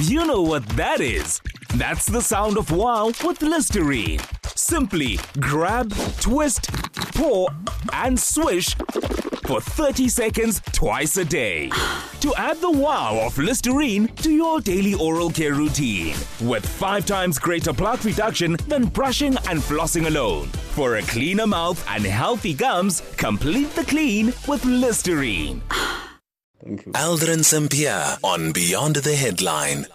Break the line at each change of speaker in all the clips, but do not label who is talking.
You know what that is. That's the sound of wow with Listerine. Simply grab, twist, pour, and swish for 30 seconds twice a day. To add the wow of Listerine to your daily oral care routine with five times greater plaque reduction than brushing and flossing alone. For a cleaner mouth and healthy gums, complete the clean with Listerine.
Thank you.
Aldrin Sampear on Beyond the Headline.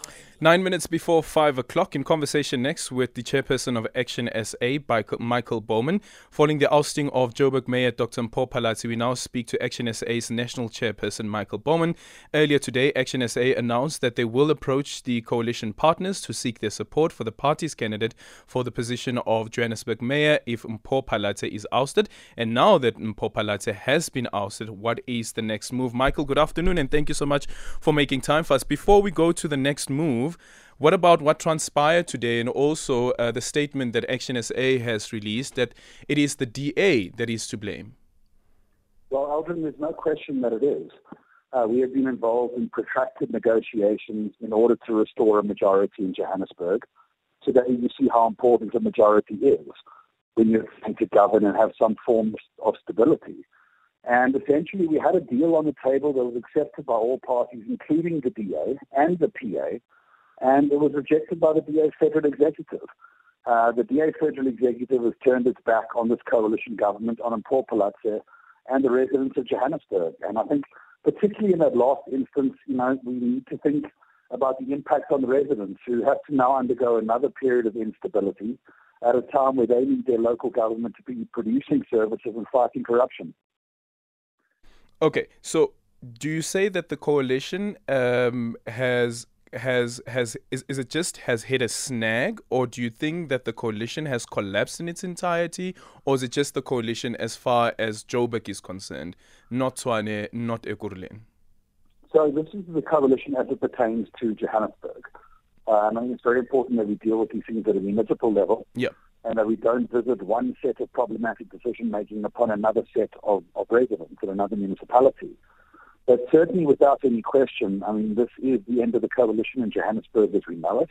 Nine minutes before five o'clock, in conversation next with the chairperson of Action SA, Michael- Beaumont. Following the ousting of Joburg Mayor Dr. Mpho Phalatse, we now speak to Action SA's national chairperson, Michael Beaumont. Earlier today, Action SA announced that they will approach the coalition partners to seek their support for the party's candidate for the position of Johannesburg Mayor if Mpho Phalatse is ousted. And now that Mpho Phalatse has been ousted, what is the next move? Michael, good afternoon, and thank you so much for making time for us. Before we go to the next move, what about what transpired today and also uh, the statement that Action SA has released that it is the DA that is to blame?
Well, Aldrin, there's no question that it is. Uh, we have been involved in protracted negotiations in order to restore a majority in Johannesburg. Today, you see how important a majority is when you're trying to govern and have some form of stability. And essentially, we had a deal on the table that was accepted by all parties, including the DA and the PA, and it was rejected by the DA federal executive. Uh, the DA federal executive has turned its back on this coalition government, on Mpho Phalatse and the residents of Johannesburg. And I think, particularly in that last instance, you know, we need to think about the impact on the residents who have to now undergo another period of instability at a time where they need their local government to be producing services and fighting corruption.
Okay, so do you say that the coalition um, has has has is, is it just has hit a snag or do you think that the coalition has collapsed in its entirety or is it just the coalition as far as Joburg is concerned not Tshwane not Ekurhuleni
So this is the coalition as it pertains to Johannesburg. Uh, and I think it's very important that we deal with these things at a municipal level
yeah
and that we don't visit one set of problematic decision making upon another set of, of residents in another municipality. But certainly, without any question, I mean, this is the end of the coalition in Johannesburg as we know it.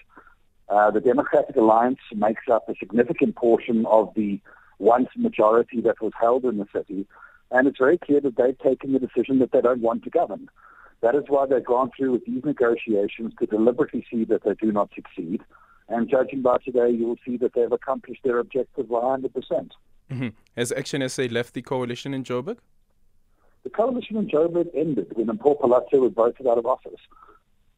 Uh, the Democratic Alliance makes up a significant portion of the once majority that was held in the city, and it's very clear that they've taken the decision that they don't want to govern. That is why they've gone through with these negotiations to deliberately see that they do not succeed. And judging by today, you will see that they've accomplished their objective 100%. percent
hmm has Action SA left the coalition in Joburg
The coalition in Joburg ended when Mpho Phalatse was voted out of office.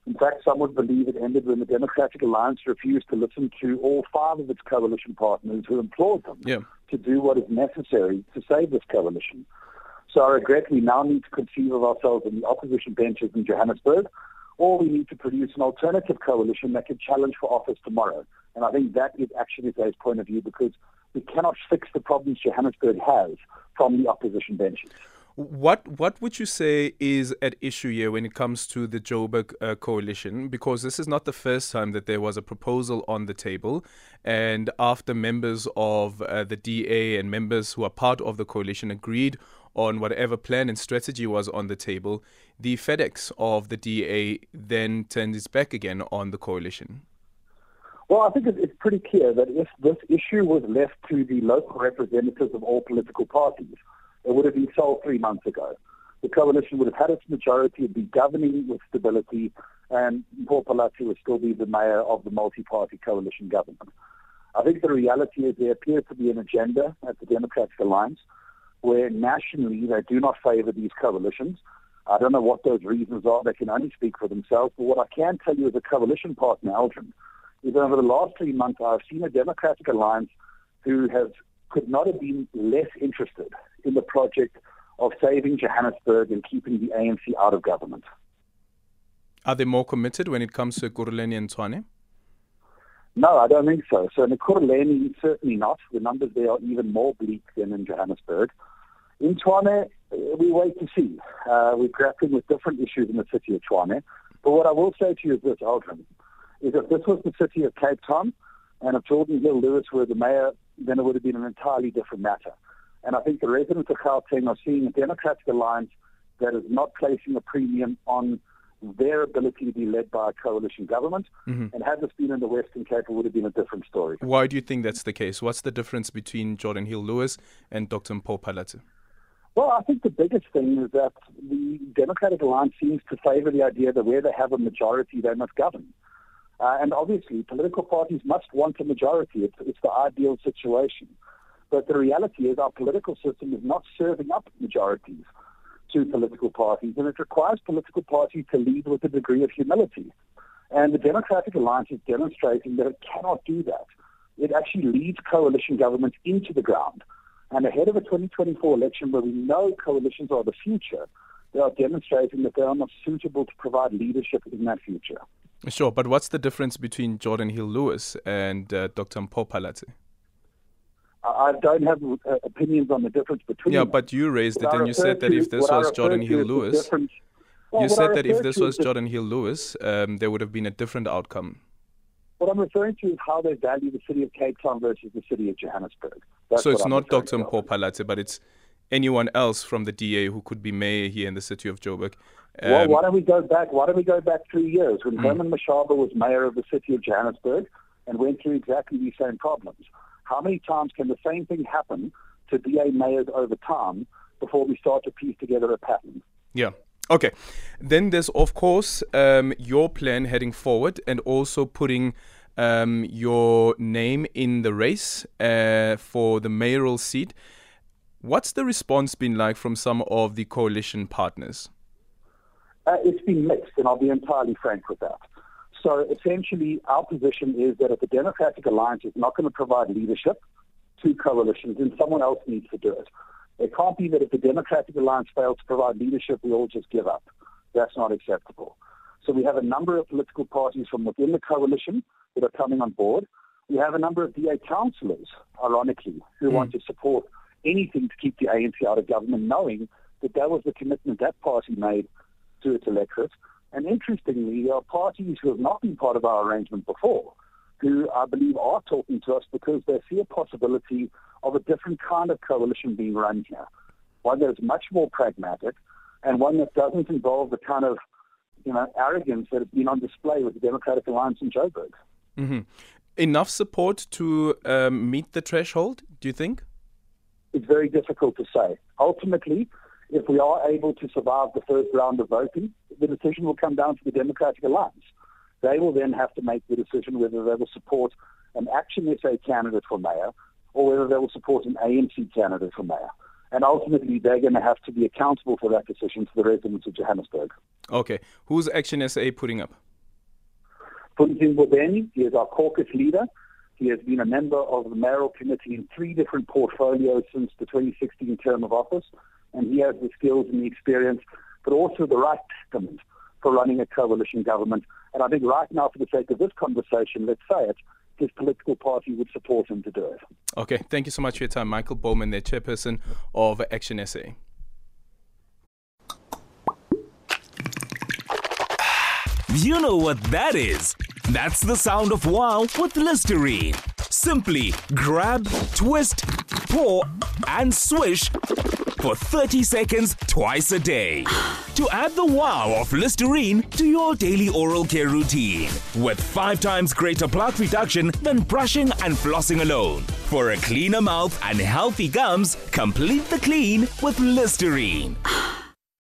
In fact, some would believe it ended when the Democratic Alliance refused to listen to all five of its coalition partners who implored them
yeah
to do what is necessary to save this coalition. So I regret we now need to conceive of ourselves in the opposition benches in Johannesburg, or we need to produce an alternative coalition that can challenge for office tomorrow. And I think that is actually today's point of view because we cannot fix the problems Johannesburg has from the opposition benches.
What what would you say is at issue here when it comes to the Joburg uh, coalition? Because this is not the first time that there was a proposal on the table, and after members of uh, the DA and members who are part of the coalition agreed on whatever plan and strategy was on the table, the FedEx of the DA then turned its back again on the coalition.
Well, I think it's pretty clear that if this issue was left to the local representatives of all political parties, it would have been solved three months ago. The coalition would have had its majority, would be governing with stability, and Mpho Phalatse would still be the mayor of the multi-party coalition government. I think the reality is there appears to be an agenda at the Democratic Alliance where nationally they do not favor these coalitions. I don't know what those reasons are. They can only speak for themselves. But what I can tell you as a coalition partner, Aldrin, is over the last three months, I've seen a Democratic Alliance who has could not have been less interested in the project of saving Johannesburg and keeping the ANC out of government.
Are they more committed when it comes to Ekurhuleni and Tshwane?
No, I don't think so. So in Ekurhuleni, certainly not. The numbers there are even more bleak than in Johannesburg. In Tshwane, uh, we wait to see. Uh, we're grappling with different issues in the city of Tshwane. But what I will say to you is this, Aldrin, is if this was the city of Cape Town and if Geordin Hill-Lewis were the mayor, then it would have been an entirely different matter. And I think the residents of Gauteng are seeing a Democratic alliance that is not placing a premium on their ability to be led by a coalition government. Mm-hmm. And had this been in the Western Cape, it would have been a different story.
Why do you think that's the case? What's the difference between Geordin Hill-Lewis and Dr. Mpho Phalatse?
Well, I think the biggest thing is that the Democratic Alliance seems to favor the idea that where they have a majority, they must govern. Uh, and obviously, political parties must want a majority. It's, it's the ideal situation. But the reality is our political system is not serving up majorities to political parties, and it requires political parties to lead with a degree of humility. And the Democratic Alliance is demonstrating that it cannot do that. It actually leads coalition governments into the ground. And ahead of a 2024 election where we know coalitions are the future, they are demonstrating that they are not suitable to provide leadership in that future.
Sure, but what's the difference between Geordin Hill-Lewis and uh, Dr. Mpho Phalatse?
I don't have uh, opinions on the difference between.
Yeah,
them.
but you raised what it, and you said that if this was Geordin Hill-Lewis, well, you said that if this was Geordin Hill-Lewis, um, there would have been a different outcome.
What I'm referring to is how they value the city of Cape Town versus the city of Johannesburg.
That's so it's not Dr. Mpho Phalatse, but it's anyone else from the DA who could be mayor here in the city of Joburg.
Um, well, why don't we go back? Why don't we go back three years when mm. Herman Mashaba was mayor of the city of Johannesburg and went through exactly these same problems? How many times can the same thing happen to DA mayors over time before we start to piece together a pattern?
Yeah. Okay. Then there's, of course, um, your plan heading forward and also putting um, your name in the race uh, for the mayoral seat. What's the response been like from some of the coalition partners?
Uh, it's been mixed, and I'll be entirely frank with that. So essentially, our position is that if the Democratic Alliance is not going to provide leadership to coalitions, then someone else needs to do it. It can't be that if the Democratic Alliance fails to provide leadership, we all just give up. That's not acceptable. So we have a number of political parties from within the coalition that are coming on board. We have a number of DA councillors, ironically, who mm. want to support anything to keep the ANC out of government, knowing that that was the commitment that party made to its electorate. And interestingly, there are parties who have not been part of our arrangement before, who I believe are talking to us because they see a possibility of a different kind of coalition being run here, one that is much more pragmatic and one that doesn't involve the kind of you know arrogance that has been on display with the Democratic Alliance in Joburg.
Mm-hmm. Enough support to um, meet the threshold, do you think?
It's very difficult to say. Ultimately, if we are able to survive the first round of voting, the decision will come down to the Democratic Alliance. They will then have to make the decision whether they will support an Action SA candidate for mayor or whether they will support an ANC candidate for mayor. And ultimately, they're going to have to be accountable for that decision to the residents of Johannesburg.
Okay. Who's Action SA putting up?
Funzi Ngobeni, he is our caucus leader. He has been a member of the mayoral committee in three different portfolios since the 2016 term of office, and he has the skills and the experience, but also the right temperament for running a coalition government. And I think right now, for the sake of this conversation, let's say it, his political party would support him to do it.
Okay, thank you so much for your time, Michael Beaumont, the chairperson of Action SA.
You know what that is? That's the sound of wow with Listerine. Simply grab, twist, pour, and swish for 30 seconds twice a day. To add the wow of Listerine to your daily oral care routine with five times greater plaque reduction than brushing and flossing alone. For a cleaner mouth and healthy gums, complete the clean with Listerine.